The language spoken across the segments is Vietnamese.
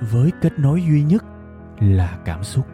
với kết nối duy nhất là cảm xúc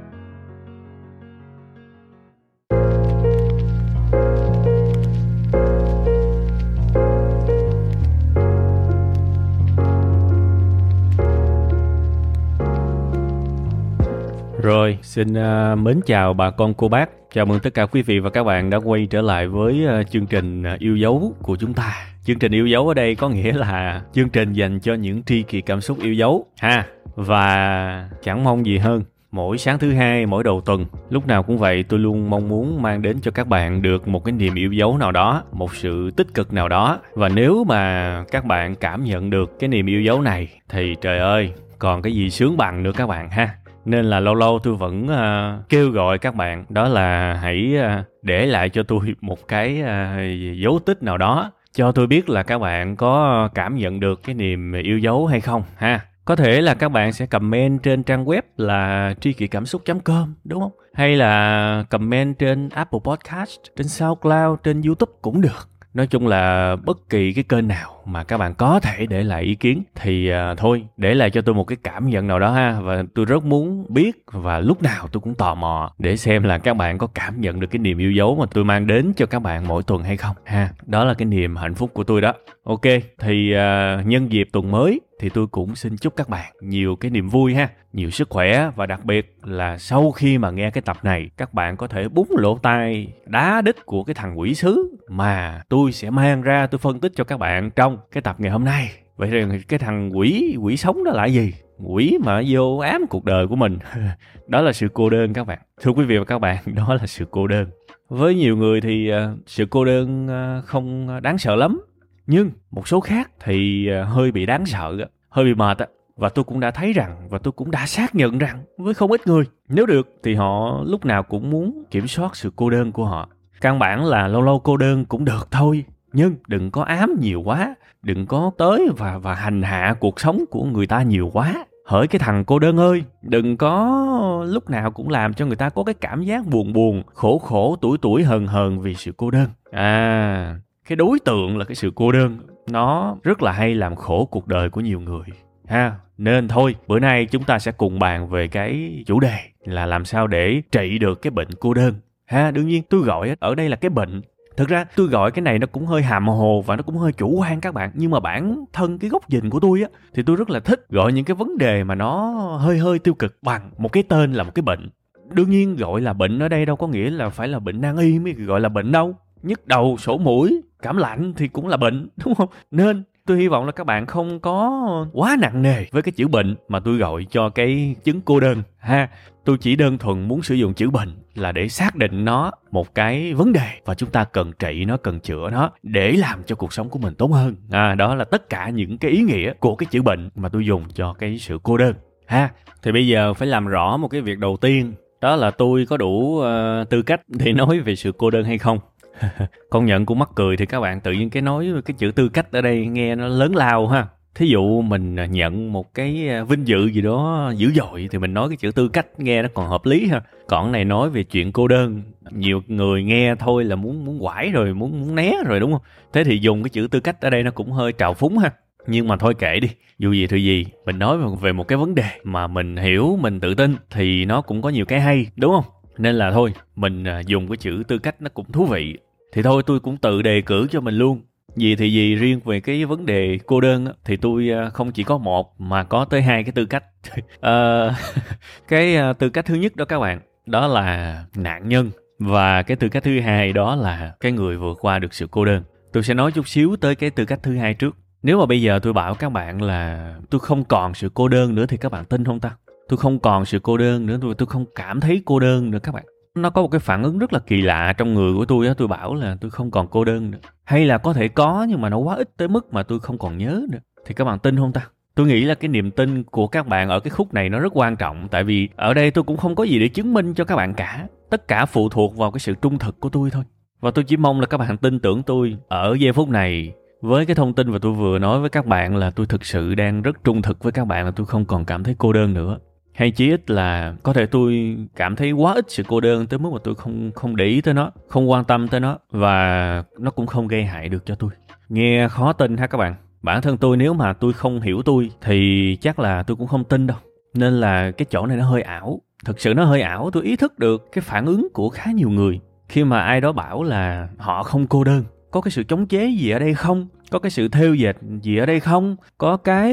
Rồi, xin uh, mến chào bà con cô bác. Chào mừng tất cả quý vị và các bạn đã quay trở lại với uh, chương trình uh, yêu dấu của chúng ta. Chương trình yêu dấu ở đây có nghĩa là chương trình dành cho những tri kỷ cảm xúc yêu dấu ha. Và chẳng mong gì hơn mỗi sáng thứ hai mỗi đầu tuần lúc nào cũng vậy tôi luôn mong muốn mang đến cho các bạn được một cái niềm yêu dấu nào đó một sự tích cực nào đó. Và nếu mà các bạn cảm nhận được cái niềm yêu dấu này thì trời ơi còn cái gì sướng bằng nữa các bạn ha. Nên là lâu lâu tôi vẫn uh, kêu gọi các bạn đó là hãy uh, để lại cho tôi một cái uh, dấu tích nào đó cho tôi biết là các bạn có cảm nhận được cái niềm yêu dấu hay không ha có thể là các bạn sẽ comment trên trang web là tri kỷ cảm xúc com, đúng không? Hay là comment trên apple podcast, trên soundcloud, trên youtube cũng được. Nói chung là bất kỳ cái kênh nào mà các bạn có thể để lại ý kiến thì à, thôi để lại cho tôi một cái cảm nhận nào đó ha. Và tôi rất muốn biết và lúc nào tôi cũng tò mò để xem là các bạn có cảm nhận được cái niềm yêu dấu mà tôi mang đến cho các bạn mỗi tuần hay không ha. Đó là cái niềm hạnh phúc của tôi đó. Ok thì à, nhân dịp tuần mới thì tôi cũng xin chúc các bạn nhiều cái niềm vui ha nhiều sức khỏe. Và đặc biệt là sau khi mà nghe cái tập này các bạn có thể búng lỗ tai đá đít của cái thằng quỷ sứ mà tôi sẽ mang ra tôi phân tích cho các bạn trong cái tập ngày hôm nay. Vậy thì cái thằng quỷ quỷ sống đó là gì? Quỷ mà vô ám cuộc đời của mình. Đó là sự cô đơn các bạn. Thưa quý vị và các bạn, đó là sự cô đơn. Với nhiều người thì à, sự cô đơn à, không đáng sợ lắm. Nhưng một số khác thì à, hơi bị đáng sợ, hơi bị mệt và tôi cũng đã thấy rằng, và tôi cũng đã xác nhận rằng với không ít người, nếu được thì họ lúc nào cũng muốn kiểm soát sự cô đơn của họ. Căn bản là lâu lâu cô đơn cũng được thôi, nhưng đừng có ám nhiều quá đừng có tới và và hành hạ cuộc sống của người ta nhiều quá. Hỡi cái thằng cô đơn ơi, đừng có lúc nào cũng làm cho người ta có cái cảm giác buồn buồn, khổ khổ, tuổi tuổi hờn hờn vì sự cô đơn. À cái đối tượng là cái sự cô đơn. Nó rất là hay làm khổ cuộc đời của nhiều người. Ha, nên thôi, bữa nay chúng ta sẽ cùng bàn về cái chủ đề là làm sao để trị được cái bệnh cô đơn. Ha, đương nhiên tôi gọi ở đây là cái bệnh thực ra tôi gọi cái này nó cũng hơi hàm hồ và nó cũng hơi chủ quan các bạn. Nhưng mà bản thân cái góc nhìn của tôi á, thì tôi rất là thích gọi những cái vấn đề mà nó hơi hơi tiêu cực bằng một cái tên là một cái bệnh. Đương nhiên gọi là bệnh ở đây đâu có nghĩa là phải là bệnh nan y mới gọi là bệnh đâu. Nhức đầu, sổ mũi, cảm lạnh thì cũng là bệnh, đúng không? Nên tôi hy vọng là các bạn không có quá nặng nề với cái chữ bệnh mà tôi gọi cho cái chứng cô đơn, ha tôi chỉ đơn thuần muốn sử dụng chữ bệnh là để xác định nó một cái vấn đề và chúng ta cần trị nó cần chữa nó để làm cho cuộc sống của mình tốt hơn. À đó là tất cả những cái ý nghĩa của cái chữ bệnh mà tôi dùng cho cái sự cô đơn ha. Thì bây giờ phải làm rõ một cái việc đầu tiên đó là tôi có đủ uh, tư cách để nói về sự cô đơn hay không? Công nhận cũng mắc cười thì các bạn tự nhiên cái nói cái chữ tư cách ở đây nghe nó lớn lao ha thí dụ mình à, nhận một cái à, vinh dự gì đó dữ dội thì mình nói cái chữ tư cách nghe nó còn hợp lý ha. Còn này nói về chuyện cô đơn. Nhiều người nghe thôi là muốn muốn quải rồi, muốn muốn né rồi, đúng không? Thế thì dùng cái chữ tư cách ở đây nó cũng hơi trào phúng ha. Nhưng mà thôi kệ đi, dù gì thì gì, mình nói về một cái vấn đề mà mình hiểu, mình tự tin thì nó cũng có nhiều cái hay, đúng không? Nên là thôi, mình à, dùng cái chữ tư cách nó cũng thú vị. Thì thôi, tôi cũng tự đề cử cho mình luôn gì thì gì riêng về cái vấn đề cô đơn thì tôi à, không chỉ có một mà có tới hai cái tư cách. Ờ, à, cái tư cách thứ nhất đó các bạn đó là nạn nhân. Và cái tư cách thứ hai đó là cái người vượt qua được sự cô đơn. Tôi sẽ nói chút xíu tới cái tư cách thứ hai trước. Nếu mà bây giờ tôi bảo các bạn là tôi không còn sự cô đơn nữa thì các bạn tin không ta? Tôi không còn sự cô đơn nữa tôi tôi không cảm thấy cô đơn nữa các bạn nó có một cái phản ứng rất là kỳ lạ trong người của tôi á. Tôi bảo là tôi không còn cô đơn nữa. Hay là có thể có, nhưng mà nó quá ít tới mức mà tôi không còn nhớ nữa. Thì các bạn tin không ta? Tôi nghĩ là cái niềm tin của các bạn ở cái khúc này nó rất quan trọng. Tại vì ở đây tôi cũng không có gì để chứng minh cho các bạn cả. Tất cả phụ thuộc vào cái sự trung thực của tôi thôi. Và tôi chỉ mong là các bạn tin tưởng tôi ở giây phút này. Với cái thông tin mà tôi vừa nói với các bạn là tôi thực sự đang rất trung thực với các bạn là tôi không còn cảm thấy cô đơn nữa hay chí ít là có thể tôi cảm thấy quá ít sự cô đơn tới mức mà tôi không không để ý tới nó, không quan tâm tới nó và nó cũng không gây hại được cho tôi. Nghe khó tin ha các bạn. Bản thân tôi nếu mà tôi không hiểu tôi thì chắc là tôi cũng không tin đâu. Nên là cái chỗ này nó hơi ảo. Thực sự nó hơi ảo, tôi ý thức được cái phản ứng của khá nhiều người. Khi mà ai đó bảo là họ không cô đơn, có cái sự chống chế gì ở đây không? Có cái sự thêu dệt gì ở đây không? Có cái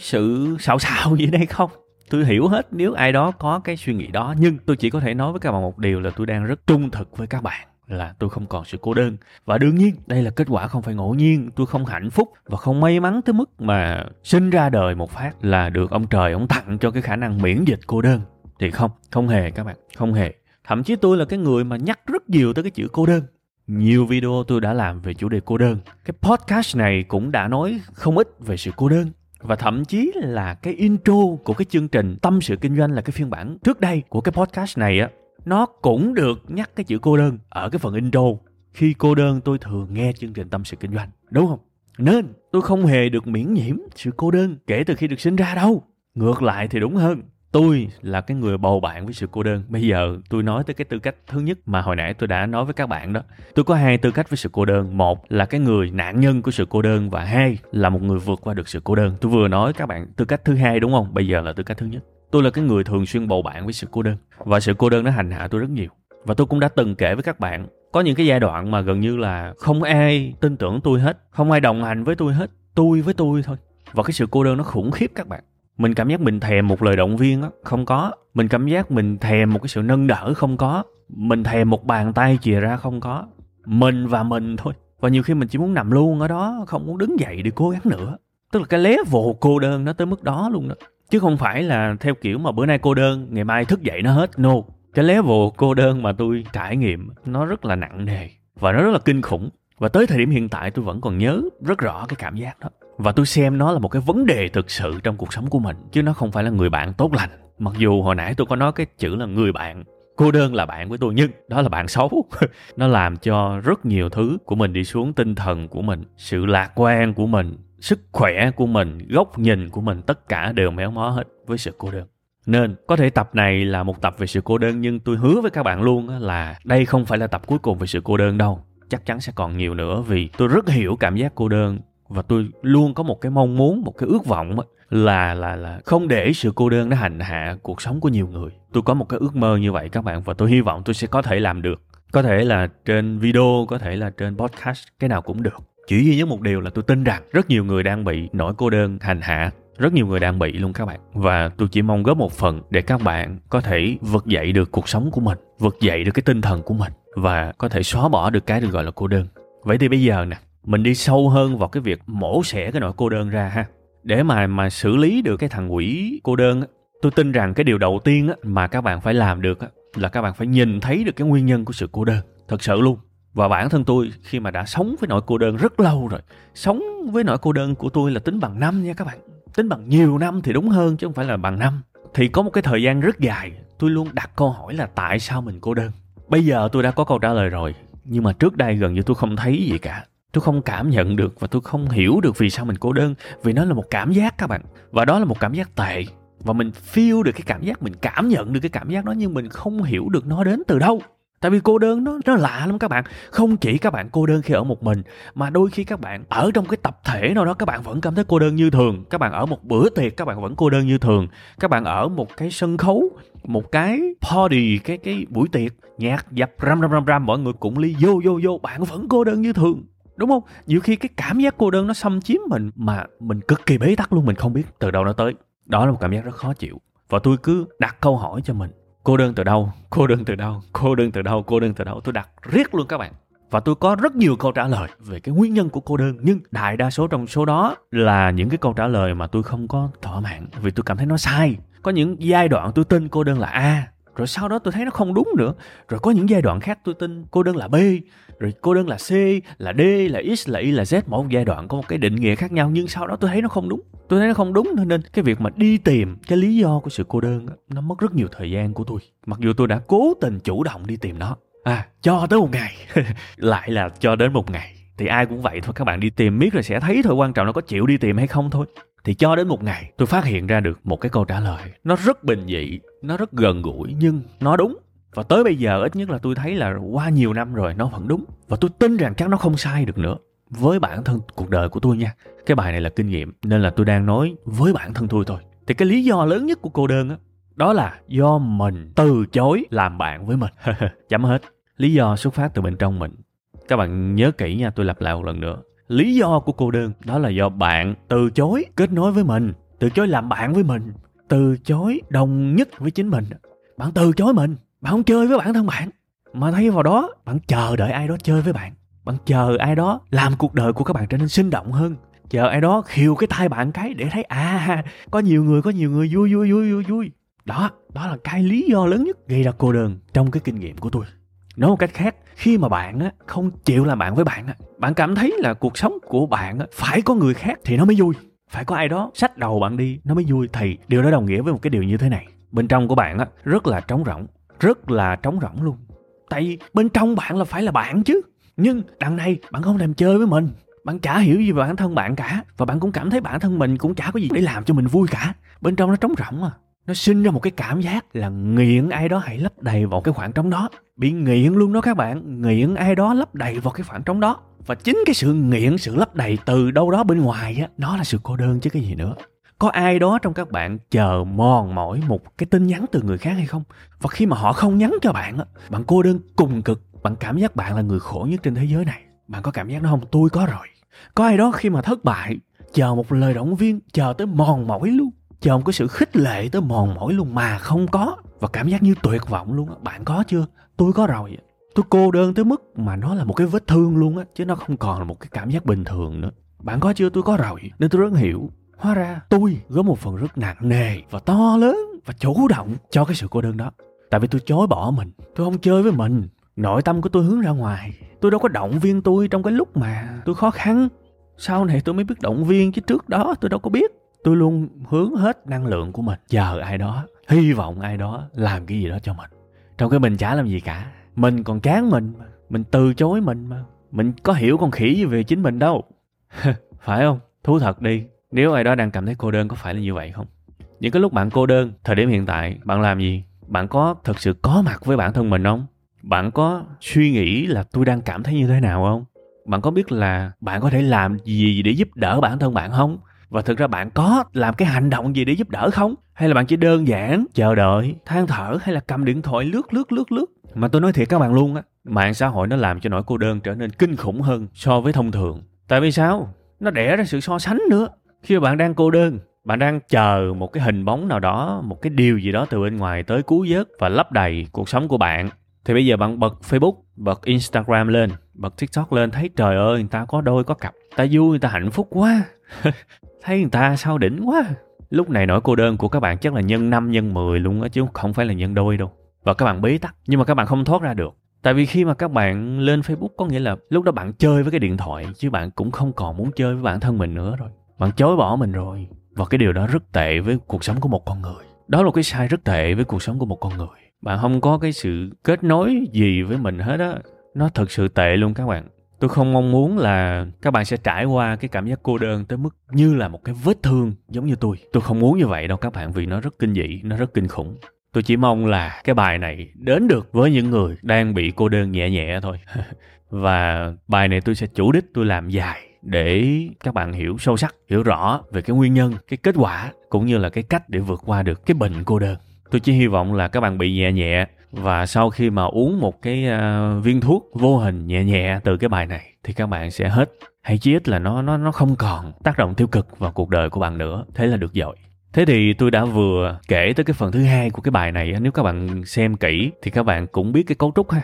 sự xạo xạo gì ở đây không? Tôi hiểu hết nếu ai đó có cái suy nghĩ đó, nhưng tôi chỉ có thể nói với các bạn một điều là tôi đang rất trung thực với các bạn, là tôi không còn sự cô đơn. Và đương nhiên, đây là kết quả không phải ngẫu nhiên, tôi không hạnh phúc và không may mắn tới mức mà sinh ra đời một phát là được ông trời, ông tặng cho cái khả năng miễn dịch cô đơn. Thì không không hề các bạn, không hề. Thậm chí tôi là cái người mà nhắc rất nhiều tới cái chữ cô đơn. Nhiều video tôi đã làm về chủ đề cô đơn. Cái podcast này cũng đã nói không ít về sự cô đơn và thậm chí là cái intro của cái chương trình tâm sự kinh doanh là cái phiên bản trước đây của cái podcast này á, nó cũng được nhắc cái chữ cô đơn ở cái phần intro. Khi cô đơn, tôi thường nghe chương trình tâm sự kinh doanh, đúng không? Nên tôi không hề được miễn nhiễm sự cô đơn kể từ khi được sinh ra đâu. Ngược lại thì đúng hơn tôi là cái người bầu bạn với sự cô đơn. Bây giờ tôi nói tới cái tư cách thứ nhất mà hồi nãy tôi đã nói với các bạn đó. Tôi có hai tư cách với sự cô đơn. Một là cái người nạn nhân của sự cô đơn và hai là một người vượt qua được sự cô đơn. Tôi vừa nói các bạn tư cách thứ hai đúng không? Bây giờ là tư cách thứ nhất. Tôi là cái người thường xuyên bầu bạn với sự cô đơn và sự cô đơn nó hành hạ tôi rất nhiều. Và tôi cũng đã từng kể với các bạn, có những cái giai đoạn mà gần như là không ai tin tưởng tôi hết, không ai đồng hành với tôi hết, tôi với tôi thôi. Và cái sự cô đơn nó khủng khiếp các bạn mình cảm giác mình thèm một lời động viên á, không có. Mình cảm giác mình thèm một cái sự nâng đỡ không có. Mình thèm một bàn tay chìa ra không có. Mình và mình thôi. Và nhiều khi mình chỉ muốn nằm luôn ở đó, không muốn đứng dậy để cố gắng nữa. Tức là cái lé level cô đơn nó tới mức đó luôn đó. Chứ không phải là theo kiểu mà bữa nay cô đơn, ngày mai thức dậy nó hết. No. Cái lé level cô đơn mà tôi trải nghiệm, nó rất là nặng nề và nó rất là kinh khủng. Và tới thời điểm hiện tại tôi vẫn còn nhớ rất rõ cái cảm giác đó và tôi xem nó là một cái vấn đề thực sự trong cuộc sống của mình, chứ nó không phải là người bạn tốt lành. Mặc dù hồi nãy tôi có nói cái chữ là người bạn, cô đơn là bạn với tôi, nhưng đó là bạn xấu. Nó làm cho rất nhiều thứ của mình đi xuống tinh thần của mình, sự lạc quan của mình, sức khỏe của mình, góc nhìn của mình, tất cả đều méo mó hết với sự cô đơn. Nên có thể tập này là một tập về sự cô đơn, nhưng tôi hứa với các bạn luôn là đây không phải là tập cuối cùng về sự cô đơn đâu. Chắc chắn sẽ còn nhiều nữa vì tôi rất hiểu cảm giác cô đơn và tôi luôn có một cái mong muốn, một cái ước vọng là là là không để sự cô đơn nó hành hạ cuộc sống của nhiều người. Tôi có một cái ước mơ như vậy các bạn, và tôi hy vọng tôi sẽ có thể làm được. Có thể là trên video, có thể là trên podcast, cái nào cũng được. Chỉ duy nhất một điều là tôi tin rằng rất nhiều người đang bị nỗi cô đơn hành hạ. Rất nhiều người đang bị luôn các bạn. Và tôi chỉ mong góp một phần để các bạn có thể vực dậy được cuộc sống của mình, vực dậy được cái tinh thần của mình, và có thể xóa bỏ được cái được gọi là cô đơn. Vậy thì bây giờ nè mình đi sâu hơn vào cái việc mổ xẻ cái nỗi cô đơn ra ha. Để mà mà xử lý được cái thằng quỷ cô đơn tôi tin rằng cái điều đầu tiên mà các bạn phải làm được là các bạn phải nhìn thấy được cái nguyên nhân của sự cô đơn, thật sự luôn. Và bản thân tôi khi mà đã sống với nỗi cô đơn rất lâu rồi, sống với nỗi cô đơn của tôi là tính bằng năm nha các bạn. Tính bằng nhiều năm thì đúng hơn chứ không phải là bằng năm. Thì có một cái thời gian rất dài, tôi luôn đặt câu hỏi là tại sao mình cô đơn? Bây giờ tôi đã có câu trả lời rồi, nhưng mà trước đây gần như tôi không thấy gì cả tôi không cảm nhận được và tôi không hiểu được vì sao mình cô đơn. Vì nó là một cảm giác các bạn. Và đó là một cảm giác tệ. Và mình feel được cái cảm giác, mình cảm nhận được cái cảm giác đó nhưng mình không hiểu được nó đến từ đâu. Tại vì cô đơn nó nó lạ lắm các bạn. Không chỉ các bạn cô đơn khi ở một mình, mà đôi khi các bạn ở trong cái tập thể nào đó, các bạn vẫn cảm thấy cô đơn như thường. Các bạn ở một bữa tiệc, các bạn vẫn cô đơn như thường. Các bạn ở một cái sân khấu, một cái party, cái cái buổi tiệc, nhạc dập, ram ram ram ram, mọi người cũng ly vô vô vô. Bạn vẫn cô đơn như thường đúng không? Nhiều khi cái cảm giác cô đơn nó xâm chiếm mình mà mình cực kỳ bế tắc luôn, mình không biết từ đâu nó tới. Đó là một cảm giác rất khó chịu. Và tôi cứ đặt câu hỏi cho mình. Cô đơn từ đâu? Cô đơn từ đâu? Cô đơn từ đâu? Cô đơn từ đâu? Tôi đặt riết luôn các bạn. Và tôi có rất nhiều câu trả lời về cái nguyên nhân của cô đơn. Nhưng đại đa số trong số đó là những cái câu trả lời mà tôi không có thỏa mãn vì tôi cảm thấy nó sai. Có những giai đoạn tôi tin cô đơn là a rồi sau đó tôi thấy nó không đúng nữa. Rồi có những giai đoạn khác tôi tin cô đơn là b, rồi cô đơn là c, là d, là x, là y, là z, mỗi một giai đoạn có một cái định nghĩa khác nhau, nhưng sau đó tôi thấy nó không đúng. Tôi thấy nó không đúng, nên cái việc mà đi tìm cái lý do của sự cô đơn nó mất rất nhiều thời gian của tôi. Mặc dù tôi đã cố tình chủ động đi tìm nó. À cho tới một ngày. Lại là cho đến một ngày. Thì ai cũng vậy thôi, các bạn đi tìm miết rồi sẽ thấy thôi, quan trọng là có chịu đi tìm hay không thôi. Thì cho đến một ngày, tôi phát hiện ra được một cái câu trả lời. Nó rất bình dị nó rất gần gũi, nhưng nó đúng. Và tới bây giờ, ít nhất là tôi thấy là qua nhiều năm rồi, nó vẫn đúng. Và tôi tin rằng chắc nó không sai được nữa với bản thân cuộc đời của tôi nha. Cái bài này là kinh nghiệm, nên là tôi đang nói với bản thân tôi thôi. Thì cái lý do lớn nhất của cô đơn á, đó là do mình từ chối làm bạn với mình. Chấm hết. Lý do xuất phát từ bên trong mình. Các bạn nhớ kỹ nha, tôi lặp lại một lần nữa. Lý do của cô đơn, đó là do bạn từ chối kết nối với mình, từ chối làm bạn với mình từ chối đồng nhất với chính mình. Bạn từ chối mình, bạn không chơi với bản thân bạn. Mà thay vào đó, bạn chờ đợi ai đó chơi với bạn. Bạn chờ ai đó làm cuộc đời của các bạn trở nên sinh động hơn. Chờ ai đó khiêu cái tai bạn cái để thấy à có nhiều người, có nhiều người vui vui vui vui vui. Đó đó là cái lý do lớn nhất gây ra cô đơn trong cái kinh nghiệm của tôi. Nói một cách khác, khi mà bạn á, không chịu làm bạn với bạn á, bạn cảm thấy là cuộc sống của bạn á, phải có người khác thì nó mới vui phải có ai đó sách đầu bạn đi, nó mới vui. Thì điều đó đồng nghĩa với một cái điều như thế này. Bên trong của bạn á, rất là trống rỗng, rất là trống rỗng luôn. Tại vì bên trong bạn là phải là bạn chứ. Nhưng đằng này, bạn không thèm chơi với mình. Bạn chả hiểu gì về bản thân bạn cả. Và bạn cũng cảm thấy bản thân mình cũng chả có gì để làm cho mình vui cả. Bên trong nó trống rỗng à nó sinh ra một cái cảm giác là nghiện ai đó hãy lấp đầy vào cái khoảng trống đó. Bị nghiện luôn đó các bạn. Nghiện ai đó lấp đầy vào cái khoảng trống đó. Và chính cái sự nghiện, sự lấp đầy từ đâu đó bên ngoài á, nó là sự cô đơn chứ cái gì nữa. Có ai đó trong các bạn chờ mòn mỏi một cái tin nhắn từ người khác hay không? Và khi mà họ không nhắn cho bạn á, bạn cô đơn cùng cực, bạn cảm giác bạn là người khổ nhất trên thế giới này. Bạn có cảm giác nó không? Tôi có rồi. Có ai đó khi mà thất bại, chờ một lời động viên, chờ tới mòn mỏi luôn chứ không có sự khích lệ tới mòn mỏi luôn mà không có. Và cảm giác như tuyệt vọng luôn bạn có chưa? Tôi có rồi. Tôi cô đơn tới mức mà nó là một cái vết thương luôn á, chứ nó không còn là một cái cảm giác bình thường nữa. Bạn có chưa? Tôi có rồi. Nên tôi rất hiểu. Hóa ra, tôi góp một phần rất nặng nề và to lớn và chủ động cho cái sự cô đơn đó. Tại vì tôi chối bỏ mình. Tôi không chơi với mình. Nội tâm của tôi hướng ra ngoài. Tôi đâu có động viên tôi trong cái lúc mà tôi khó khăn. Sau này tôi mới biết động viên chứ trước đó tôi đâu có biết tôi luôn hướng hết năng lượng của mình. Chờ ai đó, hy vọng ai đó làm cái gì đó cho mình. Trong cái mình chả làm gì cả. Mình còn chán mình mà. Mình từ chối mình mà. Mình có hiểu con khỉ gì về chính mình đâu. Phải không? Thú thật đi. Nếu ai đó đang cảm thấy cô đơn, có phải là như vậy không? Những cái lúc bạn cô đơn, thời điểm hiện tại, bạn làm gì? Bạn có thực sự có mặt với bản thân mình không? Bạn có suy nghĩ là tôi đang cảm thấy như thế nào không? Bạn có biết là bạn có thể làm gì để giúp đỡ bản thân bạn không? Và thực ra bạn có làm cái hành động gì để giúp đỡ không? Hay là bạn chỉ đơn giản chờ đợi, than thở hay là cầm điện thoại lướt lướt lướt lướt? Mà tôi nói thiệt các bạn luôn á, mạng xã hội nó làm cho nỗi cô đơn trở nên kinh khủng hơn so với thông thường. Tại vì sao? Nó đẻ ra sự so sánh nữa. Khi mà bạn đang cô đơn, bạn đang chờ một cái hình bóng nào đó, một cái điều gì đó từ bên ngoài tới cứu vớt và lấp đầy cuộc sống của bạn. Thì bây giờ bạn bật facebook, bật instagram lên, bật tiktok lên, thấy trời ơi, người ta có đôi, có cặp ta vui, người ta hạnh phúc quá. thấy người ta sao đỉnh quá. Lúc này nỗi cô đơn của các bạn chắc là nhân 5 nhân 10 luôn á, chứ không phải là nhân đôi đâu. Và các bạn bế tắc, nhưng mà các bạn không thoát ra được. Tại vì khi mà các bạn lên facebook có nghĩa là lúc đó bạn chơi với cái điện thoại, chứ bạn cũng không còn muốn chơi với bản thân mình nữa rồi. Bạn chối bỏ mình rồi. Và cái điều đó rất tệ với cuộc sống của một con người. Đó là cái sai rất tệ với cuộc sống của một con người. Bạn không có cái sự kết nối gì với mình hết á. Nó thật sự tệ luôn các bạn tôi không mong muốn là các bạn sẽ trải qua cái cảm giác cô đơn tới mức như là một cái vết thương giống như tôi. Tôi không muốn như vậy đâu các bạn vì nó rất kinh dị, nó rất kinh khủng. Tôi chỉ mong là cái bài này đến được với những người đang bị cô đơn nhẹ nhẹ thôi. Và bài này tôi sẽ chủ đích tôi làm dài để các bạn hiểu sâu sắc, hiểu rõ về cái nguyên nhân, cái kết quả cũng như là cái cách để vượt qua được cái bệnh cô đơn. Tôi chỉ hy vọng là các bạn bị nhẹ nhẹ và sau khi mà uống một cái uh, viên thuốc vô hình nhẹ nhẹ từ cái bài này thì các bạn sẽ hết. Hay chí ít là nó nó nó không còn tác động tiêu cực vào cuộc đời của bạn nữa. Thế là được rồi. Thế thì tôi đã vừa kể tới cái phần thứ hai của cái bài này nếu các bạn xem kỹ thì các bạn cũng biết cái cấu trúc ha.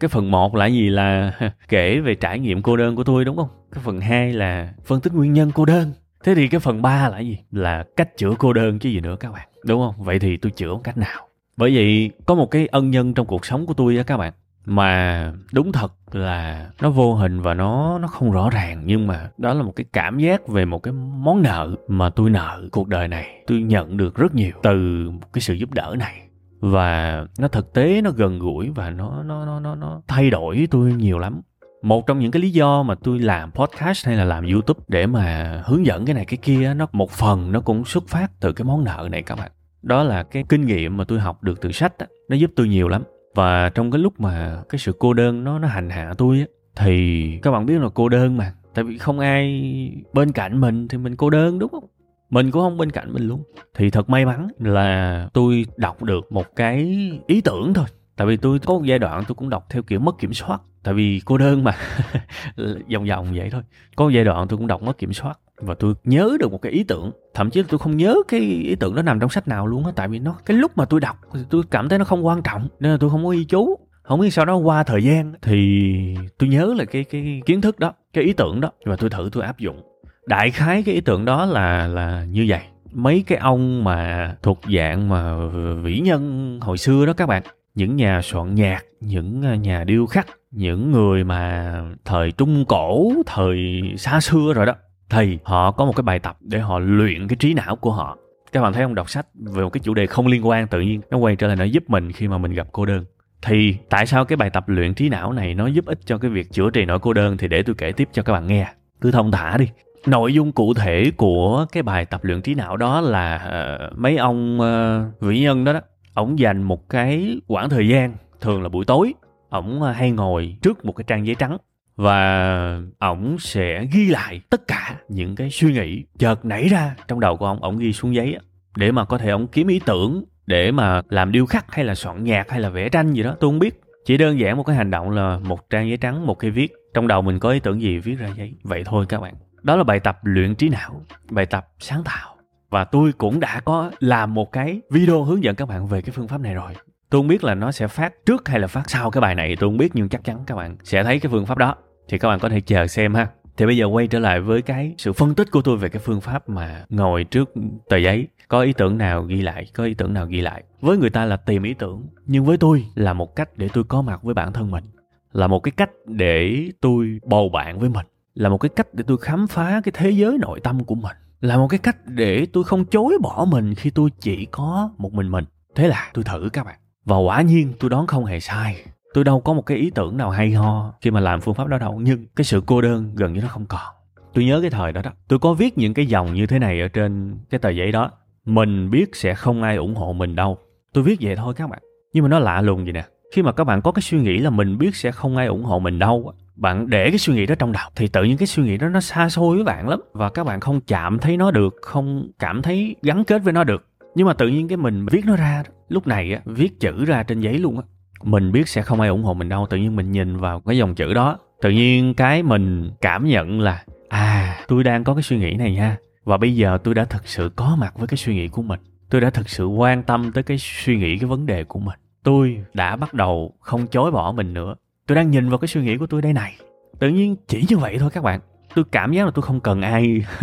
Cái phần một là gì? Là kể về trải nghiệm cô đơn của tôi đúng không? Cái phần hai là phân tích nguyên nhân cô đơn. Thế thì cái phần ba là gì? Là cách chữa cô đơn chứ gì nữa các bạn đúng không? Vậy thì tôi chữa cách nào? Bởi vậy có một cái ân nhân trong cuộc sống của tôi á các bạn, mà đúng thật là nó vô hình và nó nó không rõ ràng, nhưng mà đó là một cái cảm giác về một cái món nợ mà tôi nợ cuộc đời này. Tôi nhận được rất nhiều từ cái sự giúp đỡ này. Và nó thực tế, nó gần gũi và nó nó nó nó nó thay đổi tôi nhiều lắm. Một trong những cái lý do mà tôi làm podcast hay là làm youtube để mà hướng dẫn cái này cái kia nó một phần nó cũng xuất phát từ cái món nợ này các bạn đó là cái kinh nghiệm mà tôi học được từ sách đó. nó giúp tôi nhiều lắm. Và trong cái lúc mà cái sự cô đơn nó nó hành hạ tôi á, thì các bạn biết là cô đơn mà. Tại vì không ai bên cạnh mình thì mình cô đơn, đúng không? Mình cũng không bên cạnh mình luôn. Thì thật may mắn là tôi đọc được một cái ý tưởng thôi. Tại vì tôi có một giai đoạn tôi cũng đọc theo kiểu mất kiểm soát. Tại vì cô đơn mà. Vòng vòng vậy thôi. Có một giai đoạn tôi cũng đọc mất kiểm soát và tôi nhớ được một cái ý tưởng. Thậm chí là tôi không nhớ cái ý tưởng đó nằm trong sách nào luôn á, tại vì nó, cái lúc mà tôi đọc thì tôi cảm thấy nó không quan trọng, nên là tôi không có ghi chú. Không biết sau đó qua thời gian thì tôi nhớ là cái cái kiến thức đó, cái ý tưởng đó. Và tôi thử tôi áp dụng. Đại khái cái ý tưởng đó là là như vậy. Mấy cái ông mà thuộc dạng mà vĩ nhân hồi xưa đó các bạn. Những nhà soạn nhạc, những à, nhà điêu khắc, những người mà thời trung cổ, thời xa xưa rồi đó thì họ có một cái bài tập để họ luyện cái trí não của họ. Các bạn thấy không đọc sách về một cái chủ đề không liên quan tự nhiên nó quay trở lại nó giúp mình khi mà mình gặp cô đơn. Thì tại sao cái bài tập luyện trí não này nó giúp ích cho cái việc chữa trị nỗi cô đơn? Thì để tôi kể tiếp cho các bạn nghe. Cứ thông thả đi. Nội dung cụ thể của cái bài tập luyện trí não đó là uh, mấy ông uh, vĩ nhân đó đó ổng dành một cái quãng thời gian thường là buổi tối ổng ờ, hay ngồi trước một cái trang giấy trắng và ổng sẽ ghi lại tất cả những cái suy nghĩ chợt nảy ra trong đầu của ông ổng ghi xuống giấy để mà có thể ổng kiếm ý tưởng, để mà làm điêu khắc hay là soạn nhạc hay là vẽ tranh gì đó. Tôi không biết. Chỉ đơn giản một cái hành động là một trang giấy trắng, một cái viết. Trong đầu mình có ý tưởng gì, viết ra giấy. Vậy thôi các bạn. Đó là bài tập luyện trí não, bài tập sáng tạo. Và tôi cũng đã có làm một cái video hướng dẫn các bạn về cái phương pháp này rồi tôi không biết là nó sẽ phát trước hay là phát sau cái bài này, tôi không biết, nhưng chắc chắn các bạn sẽ thấy cái phương pháp đó. Thì các bạn có thể chờ xem ha. Thì bây giờ quay trở lại với cái sự phân tích của tôi về cái phương pháp mà ngồi trước tờ giấy. Có ý tưởng nào ghi lại, có ý tưởng nào ghi lại? Với người ta là tìm ý tưởng, nhưng với tôi là một cách để tôi có mặt với bản thân mình. Là một cái cách để tôi bầu bạn với mình. Là một cái cách để tôi khám phá cái thế giới nội tâm của mình. Là một cái cách để tôi không chối bỏ mình khi tôi chỉ có một mình mình. Thế là tôi thử các bạn và quả nhiên tôi đoán không hề sai. Tôi đâu có một cái ý tưởng nào hay ho khi mà làm phương pháp đó đâu, nhưng cái sự cô đơn gần như nó không còn. Tôi nhớ cái thời đó đó, tôi có viết những cái dòng như thế này ở trên cái tờ giấy đó. Mình biết sẽ không ai ủng hộ mình đâu. Tôi viết vậy thôi các bạn. Nhưng mà nó lạ lùng gì nè. Khi mà các bạn có cái suy nghĩ là mình biết sẽ không ai ủng hộ mình đâu bạn để cái suy nghĩ đó trong đầu, thì tự nhiên cái suy nghĩ đó nó xa xôi với bạn lắm. Và các bạn không chạm thấy nó được, không cảm thấy gắn kết với nó được nhưng mà tự nhiên cái mình viết nó ra, lúc này á, viết chữ ra trên giấy luôn á, mình biết sẽ không ai ủng hộ mình đâu. Tự nhiên mình nhìn vào cái dòng chữ đó, tự nhiên cái mình cảm nhận là à tôi đang có cái suy nghĩ này nha. Và bây giờ tôi đã thực sự có mặt với cái suy nghĩ của mình. Tôi đã thực sự quan tâm tới cái suy nghĩ, cái vấn đề của mình. Tôi đã bắt đầu không chối bỏ mình nữa. Tôi đang nhìn vào cái suy nghĩ của tôi đây này. Tự nhiên chỉ như vậy thôi các bạn. Tôi cảm giác là tôi không cần ai,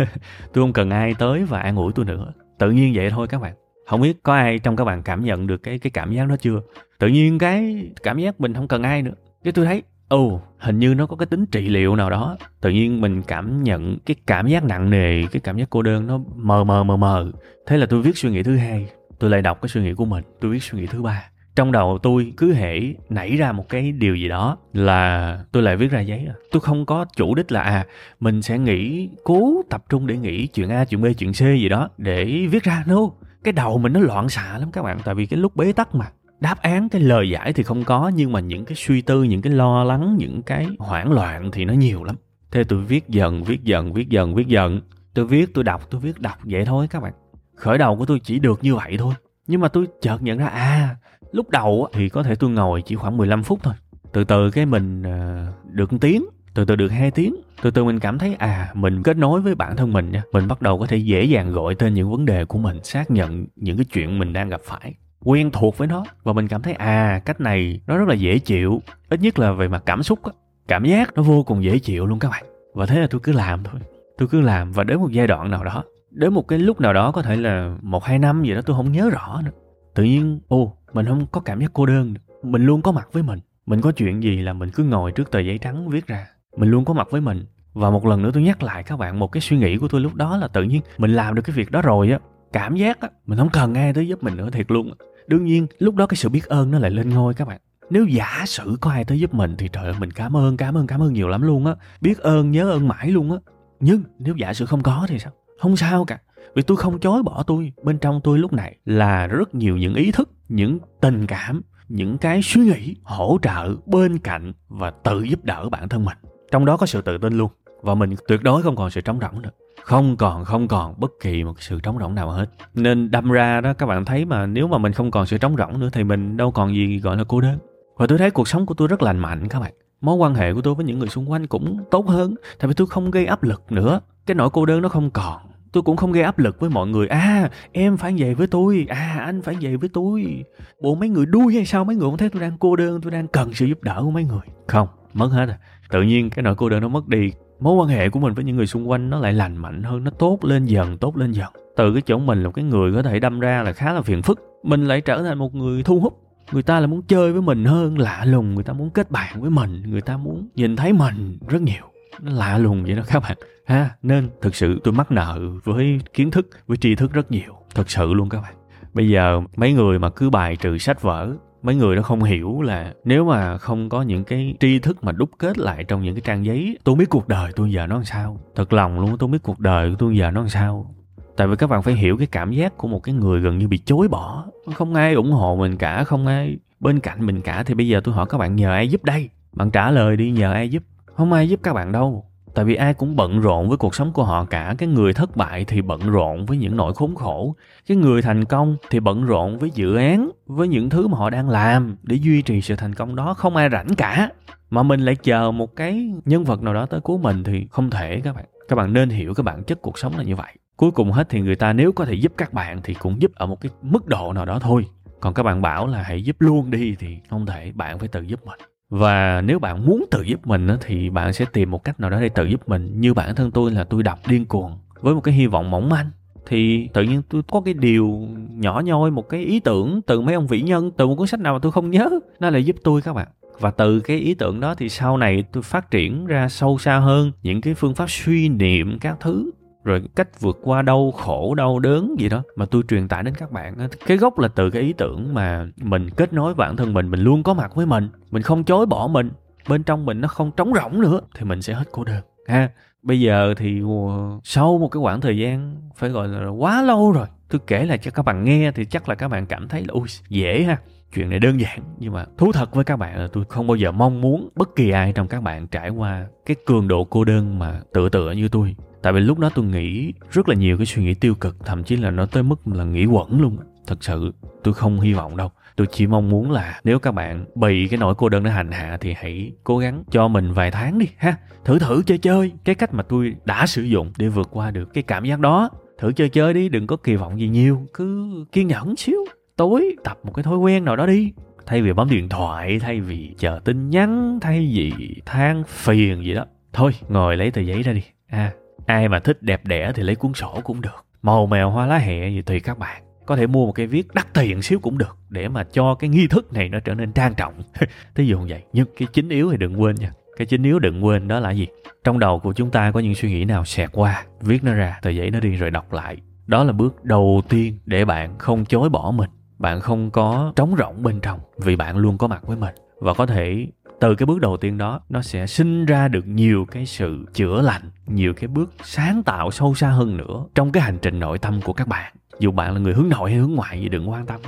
tôi không cần ai tới và an ủi tôi nữa tự nhiên vậy thôi các bạn. Không biết có ai trong các bạn cảm nhận được cái cái cảm giác đó chưa? Tự nhiên cái cảm giác mình không cần ai nữa. Cái tôi thấy ồ oh, hình như nó có cái tính trị liệu nào đó. Tự nhiên mình cảm nhận cái cảm giác nặng nề cái cảm giác cô đơn nó mờ mờ mờ mờ. Thế là tôi viết suy nghĩ thứ hai. Tôi lại đọc cái suy nghĩ của mình. Tôi viết suy nghĩ thứ ba trong đầu tôi cứ hễ nảy ra một cái điều gì đó là tôi lại viết ra giấy à. tôi không có chủ đích là à mình sẽ nghĩ, cố tập trung để nghĩ chuyện a, chuyện b, chuyện c gì đó để viết ra. No, cái đầu mình nó loạn xạ lắm các bạn, tại vì cái lúc bế tắc mà. Đáp án cái lời giải thì không có, nhưng mà những cái suy tư, những cái lo lắng, những cái hoảng loạn thì nó nhiều lắm. Thế tôi viết dần viết dần viết dần viết dần. Tôi viết, tôi đọc, tôi viết đọc vậy thôi các bạn. Khởi đầu của tôi chỉ được như vậy thôi. Nhưng mà tôi chợt nhận ra à lúc đầu thì có thể tôi ngồi chỉ khoảng 15 phút thôi. Từ từ cái mình ờ, được tiếng, từ từ được hai tiếng, từ từ mình cảm thấy à mình kết nối với bản thân mình nha. Mình bắt đầu có thể dễ dàng gọi tên những vấn đề của mình, xác nhận những cái chuyện mình đang gặp phải, quen thuộc với nó. Và mình cảm thấy à cách này nó rất là dễ chịu. Ít nhất là về mặt cảm xúc á, cảm giác nó vô cùng dễ chịu luôn các bạn. Và thế là tôi cứ làm thôi. Tôi cứ làm và đến một giai đoạn nào đó, đến một cái lúc nào đó có thể là một hai năm gì đó tôi không nhớ rõ nữa. Tự nhiên, ô mình không có cảm giác cô đơn. Mình luôn có mặt với mình. Mình có chuyện gì là mình cứ ngồi trước tờ giấy trắng viết ra. Mình luôn có mặt với mình. Và một lần nữa tôi nhắc lại các bạn một cái suy nghĩ của tôi lúc đó là tự nhiên mình làm được cái việc đó rồi á. Cảm giác á, mình không cần ai tới giúp mình nữa, thiệt luôn đương nhiên, lúc đó cái sự biết ơn nó lại lên ngôi các bạn. Nếu giả sử có ai tới giúp mình thì trời ơi, mình cảm ơn cảm ơn cảm ơn nhiều lắm luôn á. Biết ơn, nhớ ơn mãi luôn á. Nhưng nếu giả sử không có thì sao? Không sao cả. Vì tôi không chối bỏ tôi. Bên trong tôi lúc này là rất nhiều những ý thức những tình cảm, những cái suy nghĩ hỗ trợ bên cạnh và tự giúp đỡ bản thân mình. Trong đó có sự tự tin luôn. Và mình tuyệt đối không còn sự trống rỗng nữa. Không còn không còn bất kỳ một sự trống rỗng nào hết. Nên đâm ra đó, các bạn thấy mà, nếu mà mình không còn sự trống rỗng nữa thì mình đâu còn gì gọi là cô đơn. Và tôi thấy cuộc sống của tôi rất lành mạnh các bạn. Mối quan hệ của tôi với những người xung quanh cũng tốt hơn. Tại vì tôi không gây áp lực nữa. Cái nỗi cô đơn nó không còn tôi cũng không gây áp lực với mọi người. À em phải về với tôi. À anh phải về với tôi. Bộ mấy người đuôi hay sao? Mấy người không thấy tôi đang cô đơn, tôi đang cần sự giúp đỡ của mấy người. Không, mất hết rồi. Tự nhiên cái nỗi cô đơn nó mất đi. Mối quan hệ của mình với những người xung quanh nó lại lành mạnh hơn, nó tốt lên dần, tốt lên dần. Từ cái chỗ mình là cái người có thể đâm ra là khá là phiền phức. Mình lại trở thành một người thu hút. Người ta là muốn chơi với mình hơn, lạ lùng. Người ta muốn kết bạn với mình. Người ta muốn nhìn thấy mình rất nhiều. Nó lạ lùng vậy đó các bạn ha, nên thực sự tôi mắc nợ với kiến thức, với tri thức rất nhiều. Thật sự luôn các bạn. Bây giờ mấy người mà cứ bài trừ sách vở, mấy người đó không hiểu là nếu mà không có những cái tri thức mà đúc kết lại trong những cái trang giấy, tôi biết cuộc đời tôi giờ nó làm sao. Thật lòng luôn, tôi biết cuộc đời của tôi giờ nó làm sao. Tại vì các bạn phải hiểu cái cảm giác của một cái người gần như bị chối bỏ. Không ai ủng hộ mình cả, không ai bên cạnh mình cả. Thì bây giờ tôi hỏi các bạn, nhờ ai giúp đây? Bạn trả lời đi, nhờ ai giúp? Không ai giúp các bạn đâu tại vì ai cũng bận rộn với cuộc sống của họ cả. Cái người thất bại thì bận rộn với những nỗi khốn khổ. Cái người thành công thì bận rộn với dự án, với những thứ mà họ đang làm để duy trì sự thành công đó. Không ai rảnh cả. Mà mình lại chờ một cái nhân vật nào đó tới cứu mình thì không thể các bạn. Các bạn nên hiểu cái bản chất cuộc sống là như vậy. Cuối cùng hết thì người ta nếu có thể giúp các bạn thì cũng giúp ở một cái mức độ nào đó thôi. Còn các bạn bảo là hãy giúp luôn đi thì không thể, bạn phải tự giúp mình và nếu bạn muốn tự giúp mình thì bạn sẽ tìm một cách nào đó để tự giúp mình. Như bản thân tôi là tôi đọc điên cuồng với một cái hy vọng mỏng manh. Thì tự nhiên tôi có cái điều nhỏ nhoi, một cái ý tưởng từ mấy ông vĩ nhân, từ một cuốn sách nào mà tôi không nhớ, nó lại giúp tôi các bạn. Và từ cái ý tưởng đó thì sau này tôi phát triển ra sâu xa hơn những cái phương pháp suy niệm các thứ rồi cách vượt qua đau khổ, đau đớn gì đó mà tôi truyền tải đến các bạn cái gốc là từ cái ý tưởng mà mình kết nối bản thân mình mình luôn có mặt với mình mình không chối bỏ mình, bên trong mình nó không trống rỗng nữa, thì mình sẽ hết cô đơn. Ha, bây giờ thì ờ, sau một cái khoảng thời gian phải gọi là quá lâu rồi, tôi kể lại cho các bạn nghe thì chắc là các bạn cảm thấy là ui dễ ha, chuyện này đơn giản, nhưng mà thú thật với các bạn là tôi không bao giờ mong muốn bất kỳ ai trong các bạn trải qua cái cường độ cô đơn mà tựa tựa như tôi tại vì lúc đó tôi nghĩ rất là nhiều cái suy nghĩ tiêu cực, thậm chí là nó tới mức là nghĩ quẩn luôn. Thật sự, tôi không hy vọng đâu. Tôi chỉ mong muốn là nếu các bạn bị cái nỗi cô đơn đó hành hạ thì hãy cố gắng cho mình vài tháng đi, ha. Thử thử chơi chơi, cái cách mà tôi đã sử dụng để vượt qua được cái cảm giác đó. Thử chơi chơi đi, đừng có kỳ vọng gì nhiều, cứ kiên nhẫn xíu. Tối tập một cái thói quen nào đó đi. Thay vì bấm điện thoại, thay vì chờ tin nhắn, thay vì than phiền gì đó. Thôi, ngồi lấy tờ giấy ra đi. À ai mà thích đẹp đẽ thì lấy cuốn sổ cũng được. Màu mèo hoa lá hẹ gì tùy các bạn. Có thể mua một cái viết đắt tiền xíu cũng được để mà cho cái nghi thức này nó trở nên trang trọng. Thí dụ như vậy. Nhưng cái chính yếu thì đừng quên nha. Cái chính yếu đừng quên đó là gì? Trong đầu của chúng ta có những suy nghĩ nào xẹt qua, viết nó ra, tờ giấy nó đi rồi đọc lại. Đó là bước đầu tiên để bạn không chối bỏ mình. Bạn không có trống rỗng bên trong vì bạn luôn có mặt với mình. Và có thể từ cái bước đầu tiên đó, nó sẽ sinh ra được nhiều cái sự chữa lành, nhiều cái bước sáng tạo sâu xa hơn nữa trong cái hành trình nội tâm của các bạn. Dù bạn là người hướng nội hay hướng ngoại gì đừng quan tâm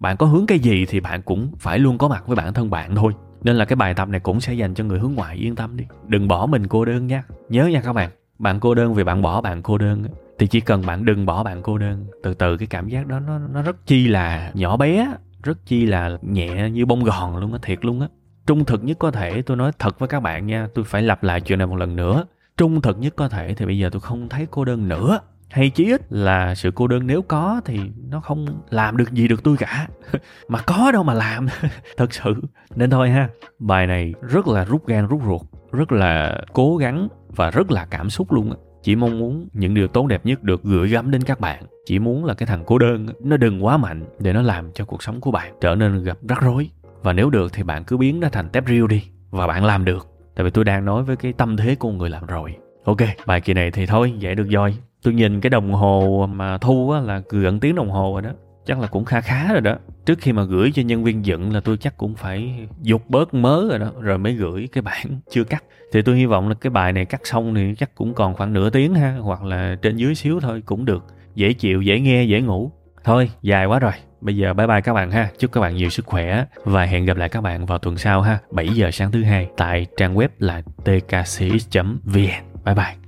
bạn có hướng cái gì thì bạn cũng phải luôn có mặt với bản thân bạn thôi. Nên là cái bài tập này cũng sẽ dành cho người hướng ngoại yên tâm đi. Đừng bỏ mình cô đơn nha. Nhớ nha các bạn bạn cô đơn vì bạn bỏ bạn cô đơn thì chỉ cần bạn đừng bỏ bạn cô đơn, từ từ cái cảm giác đó nó nó rất chi là nhỏ bé rất chi là nhẹ như bông gòn luôn á, thiệt luôn á trung thực nhất có thể, tôi nói thật với các bạn nha, tôi phải lặp lại chuyện này một lần nữa. Trung thực nhất có thể thì bây giờ tôi không thấy cô đơn nữa. Hay chí ít là sự cô đơn nếu có thì nó không làm được gì được tôi cả. Mà có đâu mà làm. Thật sự. Nên thôi ha, bài này rất là rút gan, rút ruột, rất là cố gắng và rất là cảm xúc luôn chỉ mong muốn những điều tốt đẹp nhất được gửi gắm đến các bạn. Chỉ muốn là cái thằng cô đơn nó đừng quá mạnh để nó làm cho cuộc sống của bạn trở nên gặp rắc rối và nếu được thì bạn cứ biến nó thành tép riêu đi, và bạn làm được. Tại vì tôi đang nói với cái tâm thế của người làm rồi. Ok, bài kỳ này thì thôi vậy được rồi. Tôi nhìn cái đồng hồ mà thu á là gần tiếng đồng hồ rồi đó. Chắc là cũng kha khá rồi đó. Trước khi mà gửi cho nhân viên dựng là tôi chắc cũng phải dục bớt mớ rồi đó, rồi mới gửi cái bản chưa cắt. Thì tôi hy vọng là cái bài này cắt xong thì chắc cũng còn khoảng nửa tiếng ha, hoặc là trên dưới xíu thôi cũng được. Dễ chịu, dễ nghe, dễ ngủ. Thôi, dài quá rồi bây giờ bye bye các bạn ha. Chúc các bạn nhiều sức khỏe và hẹn gặp lại các bạn vào tuần sau ha. 7 giờ sáng thứ hai tại trang web là tkcx vn. Bye bye.